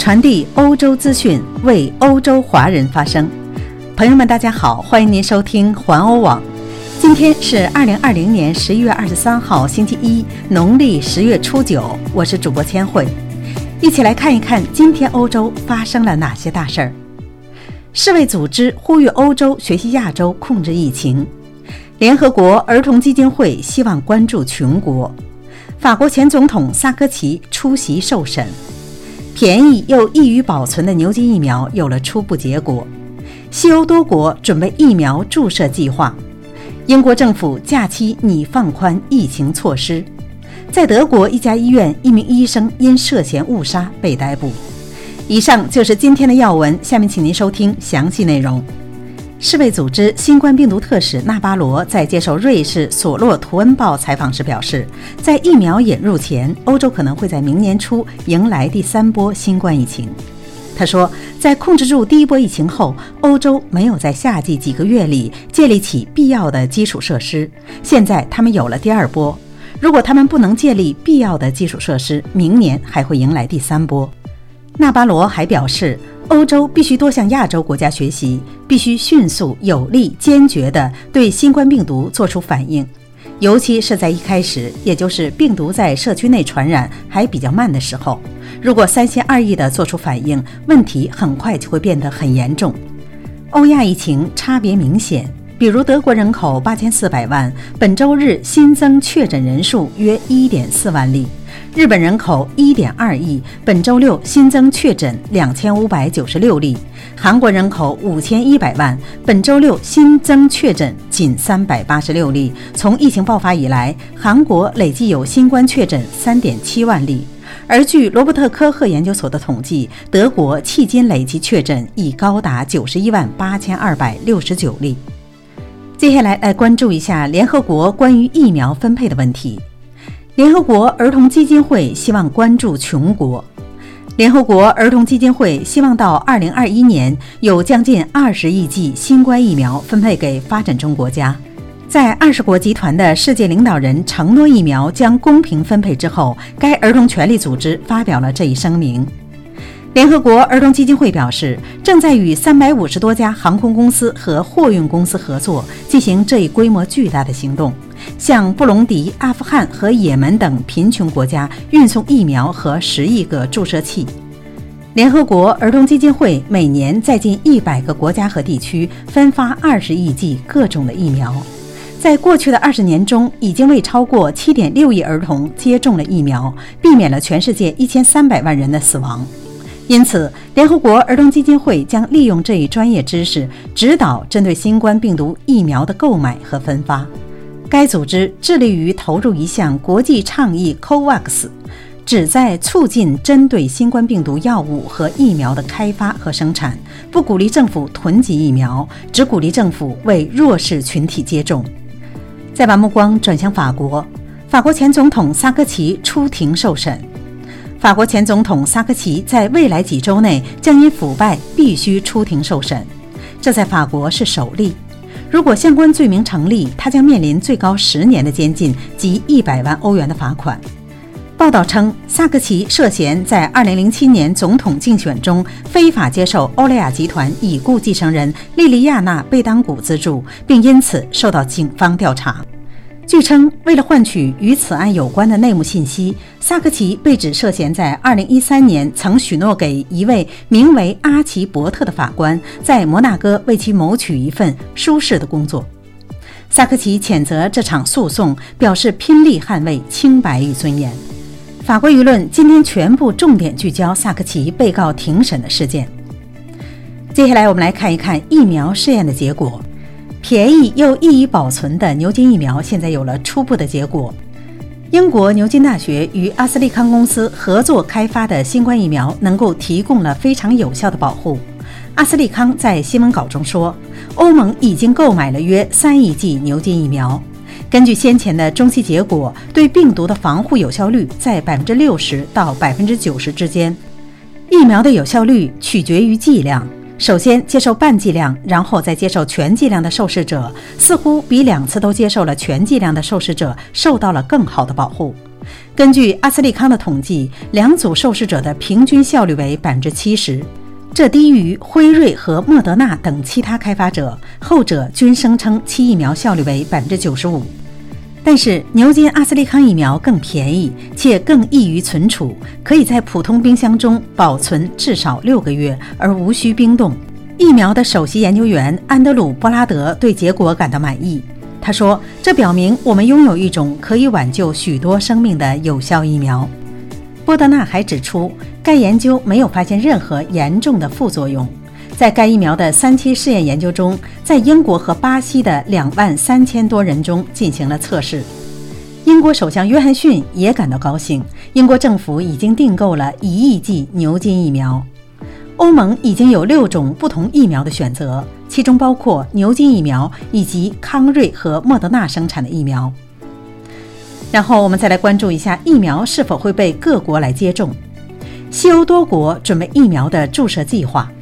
传递欧洲资讯，为欧洲华人发声。朋友们，大家好，欢迎您收听环欧网。今天是二零二零年十一月二十三号，星期一，农历十月初九。我是主播千惠，一起来看一看今天欧洲发生了哪些大事儿。世卫组织呼吁欧洲学习亚洲控制疫情。联合国儿童基金会希望关注穷国。法国前总统萨科齐出席受审。便宜又易于保存的牛津疫苗有了初步结果。西欧多国准备疫苗注射计划。英国政府假期拟放宽疫情措施。在德国一家医院，一名医生因涉嫌误杀被逮捕。以上就是今天的要闻，下面请您收听详细内容。世卫组织新冠病毒特使纳巴罗在接受瑞士索洛图恩报采访时表示，在疫苗引入前，欧洲可能会在明年初迎来第三波新冠疫情。他说，在控制住第一波疫情后，欧洲没有在夏季几个月里建立起必要的基础设施。现在他们有了第二波，如果他们不能建立必要的基础设施，明年还会迎来第三波。纳巴罗还表示。欧洲必须多向亚洲国家学习，必须迅速、有力、坚决地对新冠病毒做出反应，尤其是在一开始，也就是病毒在社区内传染还比较慢的时候。如果三心二意地做出反应，问题很快就会变得很严重。欧亚疫情差别明显，比如德国人口八千四百万，本周日新增确诊人数约一点四万例。日本人口一点二亿，本周六新增确诊两千五百九十六例。韩国人口五千一百万，本周六新增确诊仅三百八十六例。从疫情爆发以来，韩国累计有新冠确诊三点七万例。而据罗伯特科赫研究所的统计，德国迄今累计确诊已高达九十一万八千二百六十九例。接下来来关注一下联合国关于疫苗分配的问题。联合国儿童基金会希望关注穷国。联合国儿童基金会希望到2021年有将近20亿剂新冠疫苗分配给发展中国家。在二十国集团的世界领导人承诺疫苗将公平分配之后，该儿童权利组织发表了这一声明。联合国儿童基金会表示，正在与350多家航空公司和货运公司合作，进行这一规模巨大的行动。向布隆迪、阿富汗和也门等贫穷国家运送疫苗和十亿个注射器。联合国儿童基金会每年在近一百个国家和地区分发二十亿剂各种的疫苗。在过去的二十年中，已经为超过七点六亿儿童接种了疫苗，避免了全世界一千三百万人的死亡。因此，联合国儿童基金会将利用这一专业知识，指导针对新冠病毒疫苗的购买和分发。该组织致力于投入一项国际倡议 COVAX，旨在促进针对新冠病毒药物和疫苗的开发和生产，不鼓励政府囤积疫苗，只鼓励政府为弱势群体接种。再把目光转向法国，法国前总统萨科齐出庭受审。法国前总统萨科齐在未来几周内将因腐败必须出庭受审，这在法国是首例。如果相关罪名成立，他将面临最高十年的监禁及一百万欧元的罚款。报道称，萨克齐涉嫌在2007年总统竞选中非法接受欧莱雅集团已故继承人莉莉亚娜·贝当古资助，并因此受到警方调查。据称，为了换取与此案有关的内幕信息，萨克齐被指涉嫌在2013年曾许诺给一位名为阿奇伯特的法官，在摩纳哥为其谋取一份舒适的工作。萨克齐谴责这场诉讼，表示拼力捍卫清白与尊严。法国舆论今天全部重点聚焦萨克齐被告庭审的事件。接下来，我们来看一看疫苗试验的结果。便宜又易于保存的牛津疫苗现在有了初步的结果。英国牛津大学与阿斯利康公司合作开发的新冠疫苗能够提供了非常有效的保护。阿斯利康在新闻稿中说，欧盟已经购买了约三亿剂牛津疫苗。根据先前的中期结果，对病毒的防护有效率在百分之六十到百分之九十之间。疫苗的有效率取决于剂量。首先接受半剂量，然后再接受全剂量的受试者，似乎比两次都接受了全剂量的受试者受到了更好的保护。根据阿斯利康的统计，两组受试者的平均效率为百分之七十，这低于辉瑞和莫德纳等其他开发者，后者均声称其疫苗效率为百分之九十五。但是牛津阿斯利康疫苗更便宜，且更易于存储，可以在普通冰箱中保存至少六个月，而无需冰冻。疫苗的首席研究员安德鲁·布拉德对结果感到满意。他说：“这表明我们拥有一种可以挽救许多生命的有效疫苗。”波德纳还指出，该研究没有发现任何严重的副作用。在该疫苗的三期试验研究中，在英国和巴西的两万三千多人中进行了测试。英国首相约翰逊也感到高兴，英国政府已经订购了一亿剂牛津疫苗。欧盟已经有六种不同疫苗的选择，其中包括牛津疫苗以及康瑞和莫德纳生产的疫苗。然后我们再来关注一下疫苗是否会被各国来接种。西欧多国准备疫苗的注射计划，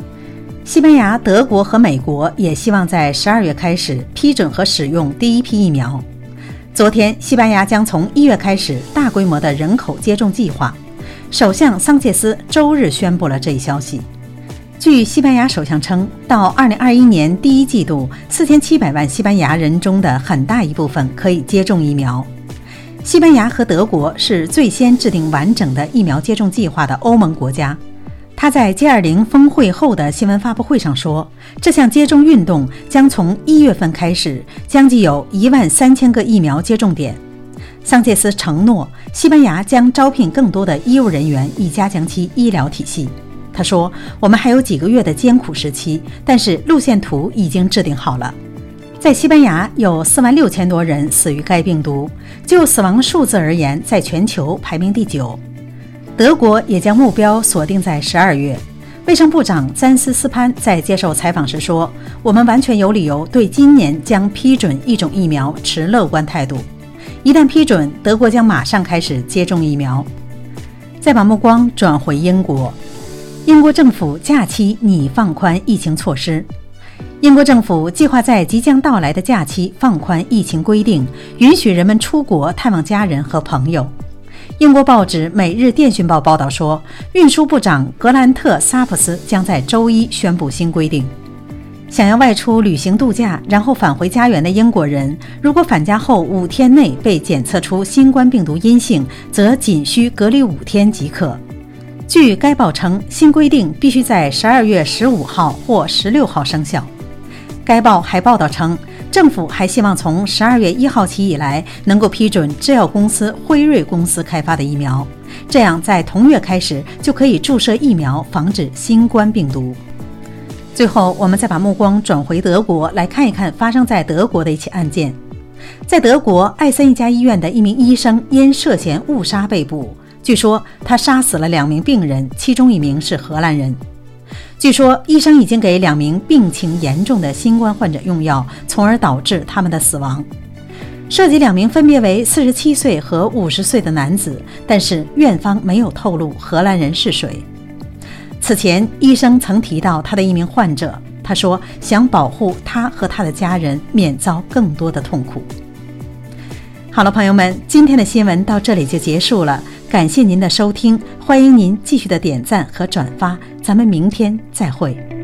西班牙、德国和美国也希望在十二月开始批准和使用第一批疫苗。昨天，西班牙将从一月开始大规模的人口接种计划，首相桑切斯周日宣布了这一消息。据西班牙首相称，到2021年第一季度，4700万西班牙人中的很大一部分可以接种疫苗。西班牙和德国是最先制定完整的疫苗接种计划的欧盟国家。他在 G20 峰会后的新闻发布会上说，这项接种运动将从一月份开始，将近有一万三千个疫苗接种点。桑切斯承诺，西班牙将招聘更多的医务人员，以加强其医疗体系。他说：“我们还有几个月的艰苦时期，但是路线图已经制定好了。在西班牙有四万六千多人死于该病毒，就死亡数字而言，在全球排名第九。德国也将目标锁定在十二月。卫生部长詹斯斯潘在接受采访时说：‘我们完全有理由对今年将批准一种疫苗持乐观态度。一旦批准，德国将马上开始接种疫苗。’再把目光转回英国。”英国政府假期拟放宽疫情措施。英国政府计划在即将到来的假期放宽疫情规定，允许人们出国探望家人和朋友。英国报纸《每日电讯报》报道说，运输部长格兰特·萨普斯将在周一宣布新规定：想要外出旅行度假，然后返回家园的英国人，如果返家后五天内被检测出新冠病毒阴性，则仅需隔离五天即可。据该报称，新规定必须在十二月十五号或十六号生效。该报还报道称，政府还希望从十二月一号起以来，能够批准制药公司辉瑞公司开发的疫苗，这样在同月开始就可以注射疫苗，防止新冠病毒。最后，我们再把目光转回德国，来看一看发生在德国的一起案件。在德国艾森一家医院的一名医生因涉嫌误杀被捕。据说他杀死了两名病人，其中一名是荷兰人。据说医生已经给两名病情严重的新冠患者用药，从而导致他们的死亡。涉及两名分别为四十七岁和五十岁的男子，但是院方没有透露荷兰人是谁。此前，医生曾提到他的一名患者，他说想保护他和他的家人免遭更多的痛苦。好了，朋友们，今天的新闻到这里就结束了。感谢您的收听，欢迎您继续的点赞和转发，咱们明天再会。